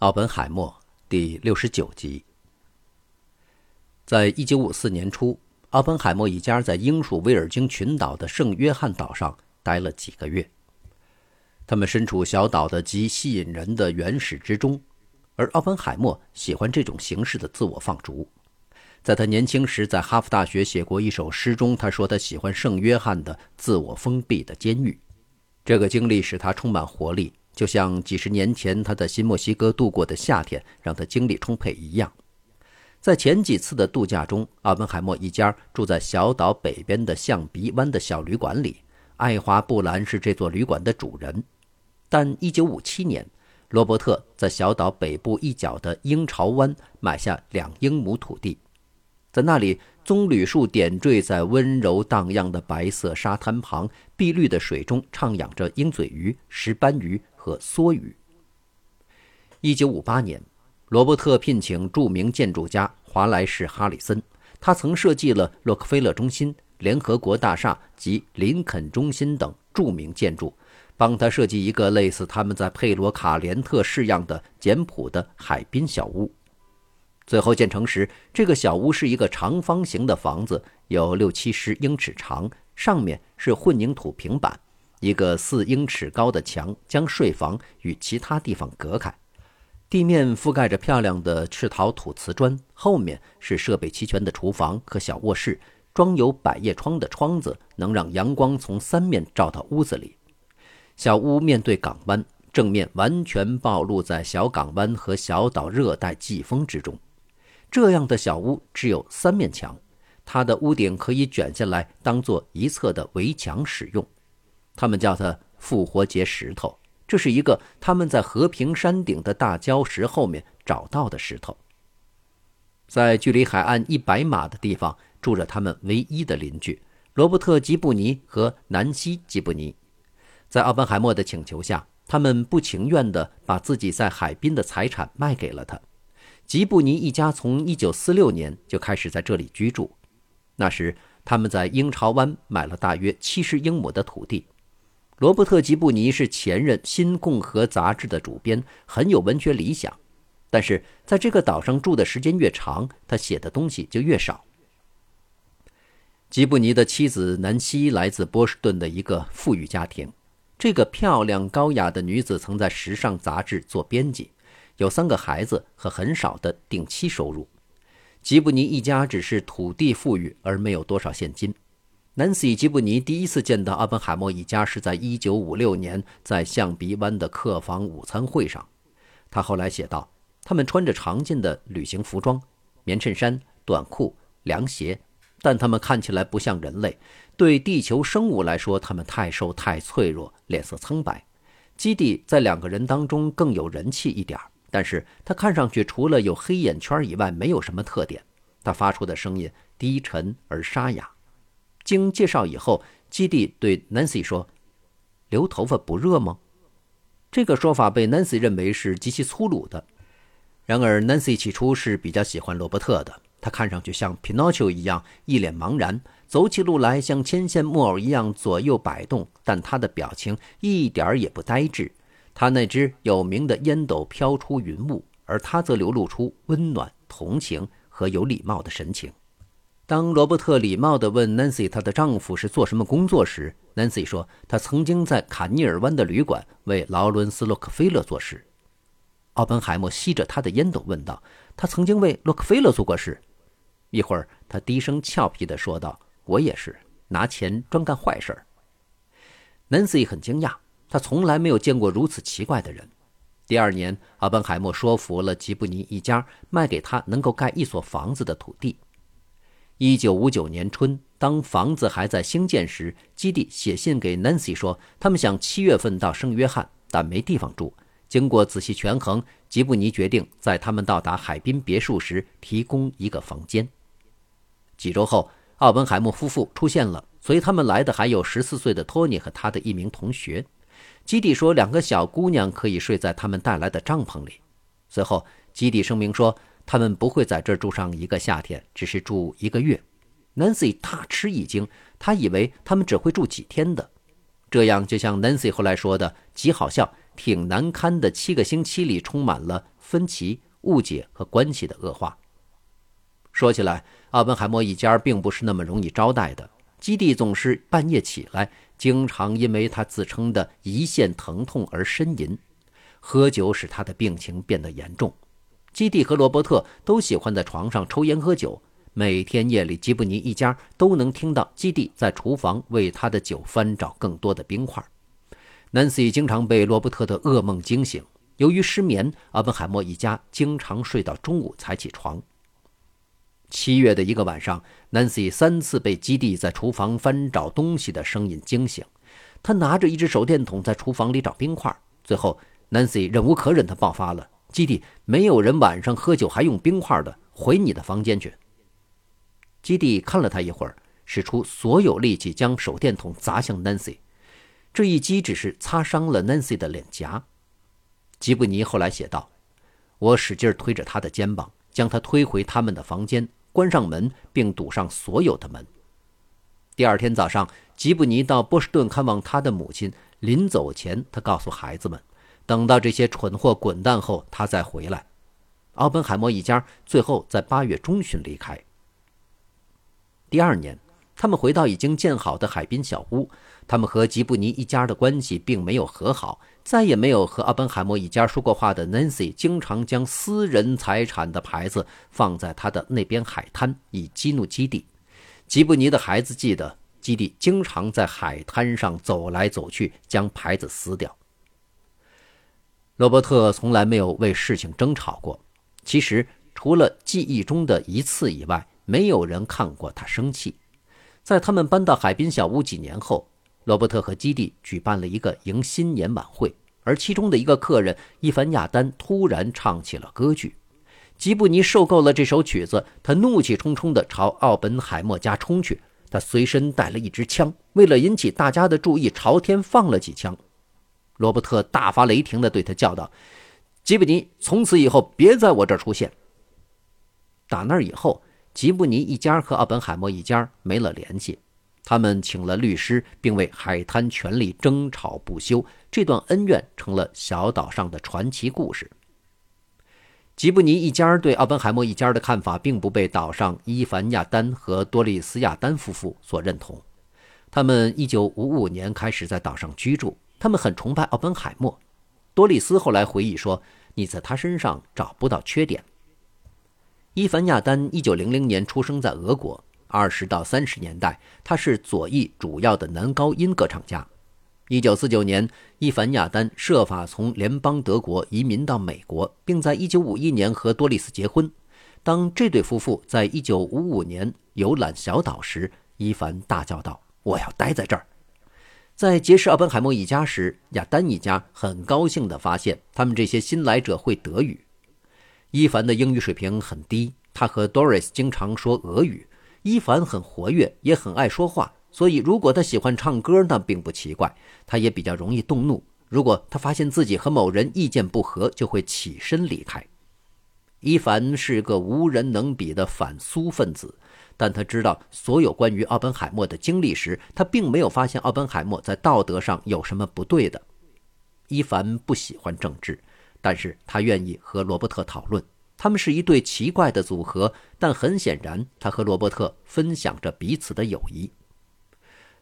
奥本海默第六十九集。在一九五四年初，奥本海默一家在英属威尔京群岛的圣约翰岛上待了几个月。他们身处小岛的极吸引人的原始之中，而奥本海默喜欢这种形式的自我放逐。在他年轻时，在哈佛大学写过一首诗中，他说他喜欢圣约翰的自我封闭的监狱。这个经历使他充满活力。就像几十年前他在新墨西哥度过的夏天让他精力充沛一样，在前几次的度假中，阿本海默一家住在小岛北边的象鼻湾的小旅馆里。爱华布兰是这座旅馆的主人，但1957年，罗伯特在小岛北部一角的鹰巢湾买下两英亩土地，在那里，棕榈树点缀在温柔荡漾的白色沙滩旁，碧绿的水中徜徉着鹰嘴鱼、石斑鱼。和梭鱼。一九五八年，罗伯特聘请著名建筑家华莱士·哈里森，他曾设计了洛克菲勒中心、联合国大厦及林肯中心等著名建筑，帮他设计一个类似他们在佩罗卡连特式样的简朴的海滨小屋。最后建成时，这个小屋是一个长方形的房子，有六七十英尺长，上面是混凝土平板。一个四英尺高的墙将睡房与其他地方隔开，地面覆盖着漂亮的赤陶土瓷砖。后面是设备齐全的厨房和小卧室，装有百叶窗的窗子能让阳光从三面照到屋子里。小屋面对港湾，正面完全暴露在小港湾和小岛热带季风之中。这样的小屋只有三面墙，它的屋顶可以卷下来当做一侧的围墙使用。他们叫它复活节石头，这是一个他们在和平山顶的大礁石后面找到的石头。在距离海岸一百码的地方住着他们唯一的邻居罗伯特·吉布尼和南希·吉布尼。在奥本海默的请求下，他们不情愿地把自己在海滨的财产卖给了他。吉布尼一家从1946年就开始在这里居住，那时他们在鹰巢湾买了大约70英亩的土地。罗伯特·吉布尼是前任《新共和》杂志的主编，很有文学理想。但是在这个岛上住的时间越长，他写的东西就越少。吉布尼的妻子南希来自波士顿的一个富裕家庭。这个漂亮高雅的女子曾在时尚杂志做编辑，有三个孩子和很少的定期收入。吉布尼一家只是土地富裕，而没有多少现金。南希·吉布尼第一次见到阿本海默一家是在1956年在象鼻湾的客房午餐会上。他后来写道：“他们穿着常见的旅行服装，棉衬衫、短裤、凉鞋，但他们看起来不像人类。对地球生物来说，他们太瘦、太脆弱，脸色苍白。基地在两个人当中更有人气一点但是他看上去除了有黑眼圈以外，没有什么特点。他发出的声音低沉而沙哑。”经介绍以后，基地对 Nancy 说：“留头发不热吗？”这个说法被 Nancy 认为是极其粗鲁的。然而，Nancy 起初是比较喜欢罗伯特的。他看上去像 Pinocchio 一样一脸茫然，走起路来像牵线木偶一样左右摆动，但他的表情一点儿也不呆滞。他那只有名的烟斗飘出云雾，而他则流露出温暖、同情和有礼貌的神情。当罗伯特礼貌地问 Nancy 她的丈夫是做什么工作时，Nancy 说她曾经在卡尼尔湾的旅馆为劳伦斯·洛克菲勒做事。奥本海默吸着他的烟斗问道：“他曾经为洛克菲勒做过事？”一会儿，他低声俏皮地说道：“我也是，拿钱专干坏事。”Nancy 很惊讶，他从来没有见过如此奇怪的人。第二年，奥本海默说服了吉布尼一家卖给他能够盖一所房子的土地。一九五九年春，当房子还在兴建时，基地写信给 Nancy 说，他们想七月份到圣约翰，但没地方住。经过仔细权衡，吉布尼决定在他们到达海滨别墅时提供一个房间。几周后，奥本海默夫妇出现了，随他们来的还有十四岁的托尼和他的一名同学。基地说，两个小姑娘可以睡在他们带来的帐篷里。随后，基地声明说。他们不会在这儿住上一个夏天，只是住一个月。Nancy 大吃一惊，他以为他们只会住几天的。这样就像 Nancy 后来说的，极好笑，挺难堪的七个星期里充满了分歧、误解和关系的恶化。说起来，奥本海默一家并不是那么容易招待的。基地总是半夜起来，经常因为他自称的胰腺疼痛而呻吟。喝酒使他的病情变得严重。基蒂和罗伯特都喜欢在床上抽烟喝酒。每天夜里，吉布尼一家都能听到基地在厨房为他的酒翻找更多的冰块。Nancy 经常被罗伯特的噩梦惊醒。由于失眠，阿本海默一家经常睡到中午才起床。七月的一个晚上，Nancy 三次被基地在厨房翻找东西的声音惊醒。他拿着一只手电筒在厨房里找冰块。最后，Nancy 忍无可忍地爆发了：“基地，没有人晚上喝酒还用冰块的，回你的房间去。”基地看了他一会儿，使出所有力气将手电筒砸向 Nancy。这一击只是擦伤了 Nancy 的脸颊。吉布尼后来写道：“我使劲推着他的肩膀，将他推回他们的房间，关上门，并堵上所有的门。”第二天早上，吉布尼到波士顿看望他的母亲。临走前，他告诉孩子们：“等到这些蠢货滚蛋后，他再回来。”奥本海默一家最后在八月中旬离开。第二年，他们回到已经建好的海滨小屋。他们和吉布尼一家的关系并没有和好。再也没有和奥本海默一家说过话的 Nancy，经常将私人财产的牌子放在他的那边海滩，以激怒基地。吉布尼的孩子记得，基地经常在海滩上走来走去，将牌子撕掉。罗伯特从来没有为事情争吵过。其实，除了记忆中的一次以外，没有人看过他生气。在他们搬到海滨小屋几年后，罗伯特和基地举办了一个迎新年晚会，而其中的一个客人伊凡亚丹突然唱起了歌剧。吉布尼受够了这首曲子，他怒气冲冲地朝奥本海默家冲去。他随身带了一支枪，为了引起大家的注意，朝天放了几枪。罗伯特大发雷霆地对他叫道：“吉布尼，从此以后别在我这儿出现。”打那以后。吉布尼一家和奥本海默一家没了联系，他们请了律师，并为海滩权利争吵不休。这段恩怨成了小岛上的传奇故事。吉布尼一家对奥本海默一家的看法，并不被岛上伊凡亚丹和多丽丝亚丹夫妇所认同。他们1955年开始在岛上居住，他们很崇拜奥本海默。多丽丝后来回忆说：“你在他身上找不到缺点。”伊凡亚丹一九零零年出生在俄国。二十到三十年代，他是左翼主要的男高音歌唱家。一九四九年，伊凡亚丹设法从联邦德国移民到美国，并在一九五一年和多丽丝结婚。当这对夫妇在一九五五年游览小岛时，伊凡大叫道：“我要待在这儿！”在结识奥本海默一家时，亚丹一家很高兴地发现他们这些新来者会德语。伊凡的英语水平很低，他和 Doris 经常说俄语。伊凡很活跃，也很爱说话，所以如果他喜欢唱歌，那并不奇怪。他也比较容易动怒，如果他发现自己和某人意见不合，就会起身离开。伊凡是个无人能比的反苏分子，但他知道所有关于奥本海默的经历时，他并没有发现奥本海默在道德上有什么不对的。伊凡不喜欢政治。但是他愿意和罗伯特讨论，他们是一对奇怪的组合。但很显然，他和罗伯特分享着彼此的友谊。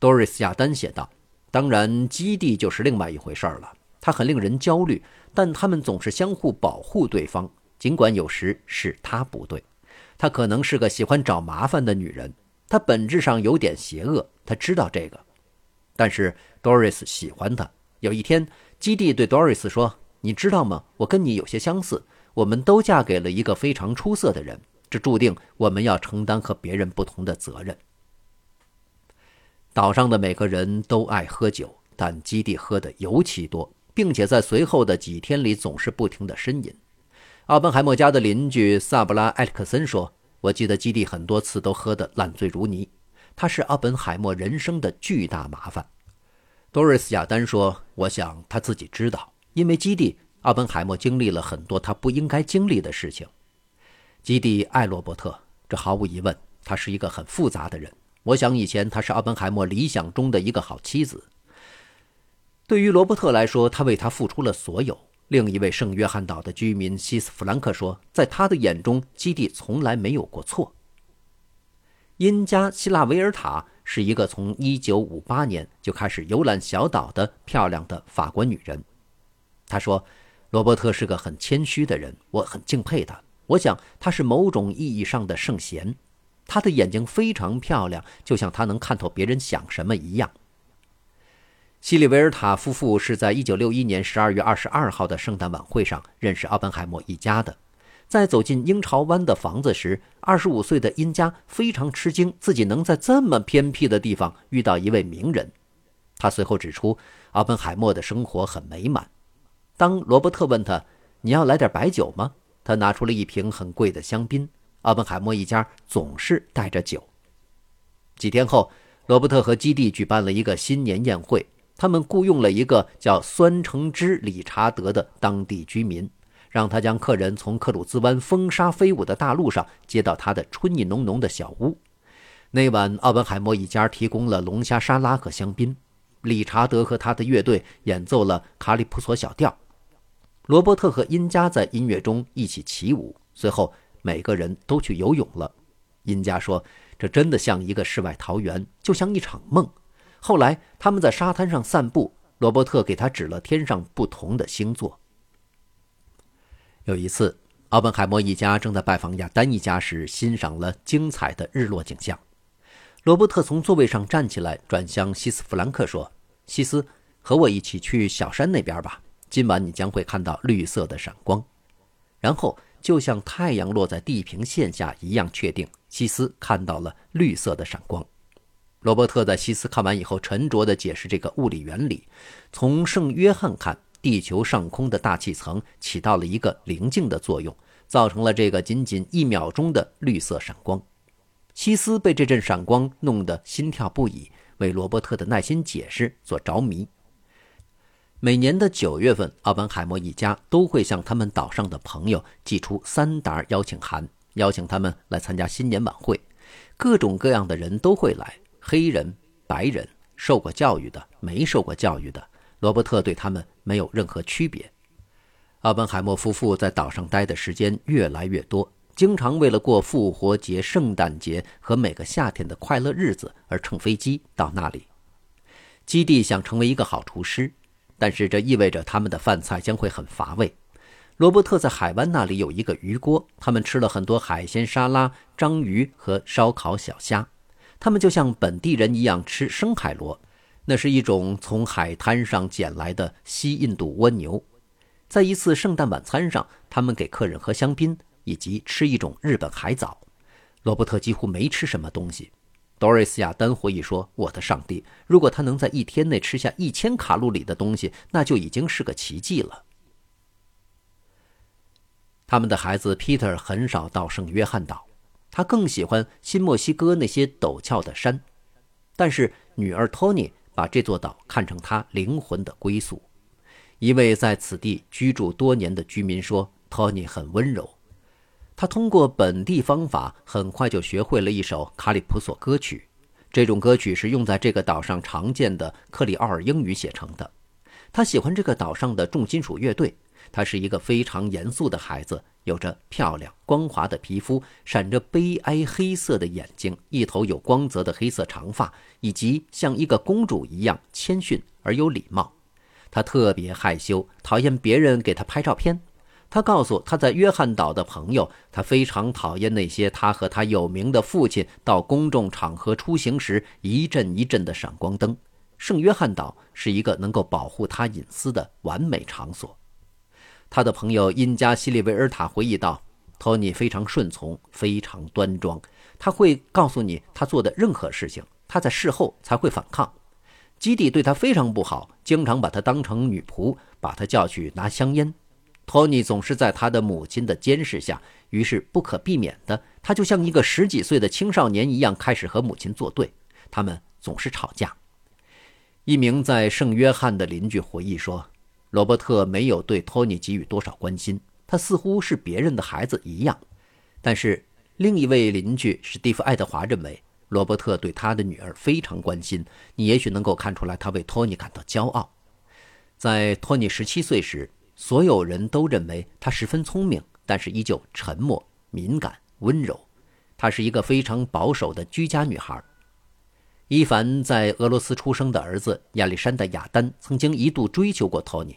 Doris 亚丹写道：“当然，基地就是另外一回事儿了。他很令人焦虑，但他们总是相互保护对方，尽管有时是他不对。他可能是个喜欢找麻烦的女人，她本质上有点邪恶，他知道这个。但是 Doris 喜欢他。有一天，基地对 Doris 说。”你知道吗？我跟你有些相似，我们都嫁给了一个非常出色的人，这注定我们要承担和别人不同的责任。岛上的每个人都爱喝酒，但基地喝的尤其多，并且在随后的几天里总是不停的呻吟。奥本海默家的邻居萨布拉·埃里克森说：“我记得基地很多次都喝得烂醉如泥，他是奥本海默人生的巨大麻烦。”多瑞斯·亚丹说：“我想他自己知道。”因为基地，奥本海默经历了很多他不应该经历的事情。基地爱罗伯特，这毫无疑问，他是一个很复杂的人。我想以前他是奥本海默理想中的一个好妻子。对于罗伯特来说，他为他付出了所有。另一位圣约翰岛的居民西斯弗兰克说，在他的眼中，基地从来没有过错。因加希腊维尔塔是一个从1958年就开始游览小岛的漂亮的法国女人。她说：“罗伯特是个很谦虚的人，我很敬佩他。我想他是某种意义上的圣贤。他的眼睛非常漂亮，就像他能看透别人想什么一样。”西里维尔塔夫妇是在1961年12月22号的圣诞晚会上认识奥本海默一家的。在走进鹰巢湾的房子时，25岁的殷家非常吃惊，自己能在这么偏僻的地方遇到一位名人。他随后指出，奥本海默的生活很美满。当罗伯特问他：“你要来点白酒吗？”他拿出了一瓶很贵的香槟。奥本海默一家总是带着酒。几天后，罗伯特和基地举办了一个新年宴会，他们雇佣了一个叫酸橙汁理查德的当地居民。让他将客人从克鲁兹湾风沙飞舞的大路上接到他的春意浓浓的小屋。那晚，奥本海默一家提供了龙虾沙拉和香槟。理查德和他的乐队演奏了卡里普索小调。罗伯特和殷加在音乐中一起起舞。随后，每个人都去游泳了。殷加说：“这真的像一个世外桃源，就像一场梦。”后来，他们在沙滩上散步。罗伯特给他指了天上不同的星座。有一次，奥本海默一家正在拜访亚丹一家时，欣赏了精彩的日落景象。罗伯特从座位上站起来，转向西斯弗兰克说：“西斯，和我一起去小山那边吧。今晚你将会看到绿色的闪光。”然后，就像太阳落在地平线下一样，确定西斯看到了绿色的闪光。罗伯特在西斯看完以后，沉着地解释这个物理原理。从圣约翰看。地球上空的大气层起到了一个棱镜的作用，造成了这个仅仅一秒钟的绿色闪光。西斯被这阵闪光弄得心跳不已，为罗伯特的耐心解释所着迷。每年的九月份，奥本海默一家都会向他们岛上的朋友寄出三沓邀请函，邀请他们来参加新年晚会。各种各样的人都会来：黑人、白人、受过教育的、没受过教育的。罗伯特对他们没有任何区别。奥本海默夫妇在岛上待的时间越来越多，经常为了过复活节、圣诞节和每个夏天的快乐日子而乘飞机到那里。基地想成为一个好厨师，但是这意味着他们的饭菜将会很乏味。罗伯特在海湾那里有一个鱼锅，他们吃了很多海鲜沙拉、章鱼和烧烤小虾。他们就像本地人一样吃生海螺。那是一种从海滩上捡来的西印度蜗牛。在一次圣诞晚餐上，他们给客人喝香槟以及吃一种日本海藻。罗伯特几乎没吃什么东西。多瑞斯亚丹回忆说：“我的上帝，如果他能在一天内吃下一千卡路里的东西，那就已经是个奇迹了。”他们的孩子 Peter 很少到圣约翰岛，他更喜欢新墨西哥那些陡峭的山。但是女儿托尼。把这座岛看成他灵魂的归宿。一位在此地居住多年的居民说：“托尼很温柔，他通过本地方法很快就学会了一首卡里普索歌曲。这种歌曲是用在这个岛上常见的克里奥尔英语写成的。他喜欢这个岛上的重金属乐队。他是一个非常严肃的孩子。”有着漂亮光滑的皮肤，闪着悲哀黑色的眼睛，一头有光泽的黑色长发，以及像一个公主一样谦逊而有礼貌。他特别害羞，讨厌别人给他拍照片。他告诉他在约翰岛的朋友，他非常讨厌那些他和他有名的父亲到公众场合出行时一阵一阵的闪光灯。圣约翰岛是一个能够保护他隐私的完美场所。他的朋友因加西利维尔塔回忆道：“托尼非常顺从，非常端庄。他会告诉你他做的任何事情，他在事后才会反抗。基地对他非常不好，经常把他当成女仆，把他叫去拿香烟。托尼总是在他的母亲的监视下，于是不可避免的，他就像一个十几岁的青少年一样，开始和母亲作对。他们总是吵架。”一名在圣约翰的邻居回忆说。罗伯特没有对托尼给予多少关心，他似乎是别人的孩子一样。但是另一位邻居史蒂夫·爱德华认为，罗伯特对他的女儿非常关心。你也许能够看出来，他为托尼感到骄傲。在托尼十七岁时，所有人都认为他十分聪明，但是依旧沉默、敏感、温柔。她是一个非常保守的居家女孩。伊凡在俄罗斯出生的儿子亚历山大·亚丹曾经一度追求过托尼。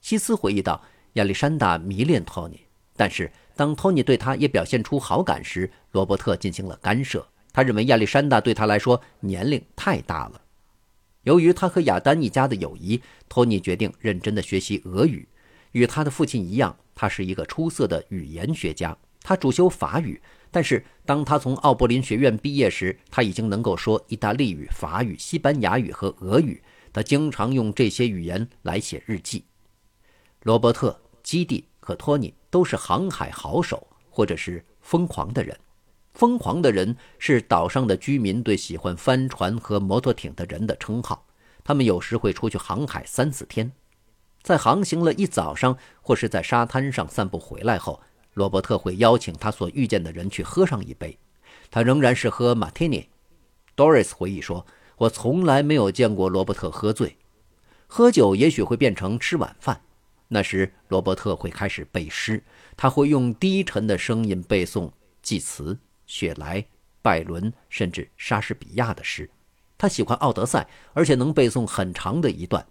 西斯回忆道：“亚历山大迷恋托尼，但是当托尼对他也表现出好感时，罗伯特进行了干涉。他认为亚历山大对他来说年龄太大了。”由于他和亚丹一家的友谊，托尼决定认真地学习俄语。与他的父亲一样，他是一个出色的语言学家。他主修法语，但是当他从奥柏林学院毕业时，他已经能够说意大利语、法语、西班牙语和俄语。他经常用这些语言来写日记。罗伯特、基蒂和托尼都是航海好手，或者是疯狂的人。疯狂的人是岛上的居民对喜欢帆船和摩托艇的人的称号。他们有时会出去航海三四天，在航行了一早上或是在沙滩上散步回来后，罗伯特会邀请他所遇见的人去喝上一杯。他仍然是喝马提尼。Doris 回忆说：“我从来没有见过罗伯特喝醉。喝酒也许会变成吃晚饭，那时罗伯特会开始背诗，他会用低沉的声音背诵祭词。”雪莱、拜伦，甚至莎士比亚的诗，他喜欢《奥德赛》，而且能背诵很长的一段。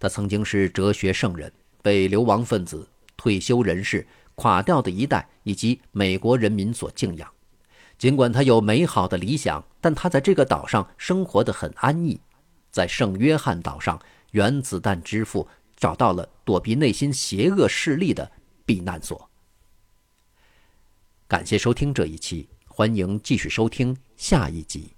他曾经是哲学圣人，被流亡分子、退休人士、垮掉的一代以及美国人民所敬仰。尽管他有美好的理想，但他在这个岛上生活得很安逸。在圣约翰岛上，原子弹之父找到了躲避内心邪恶势力的避难所。感谢收听这一期。欢迎继续收听下一集。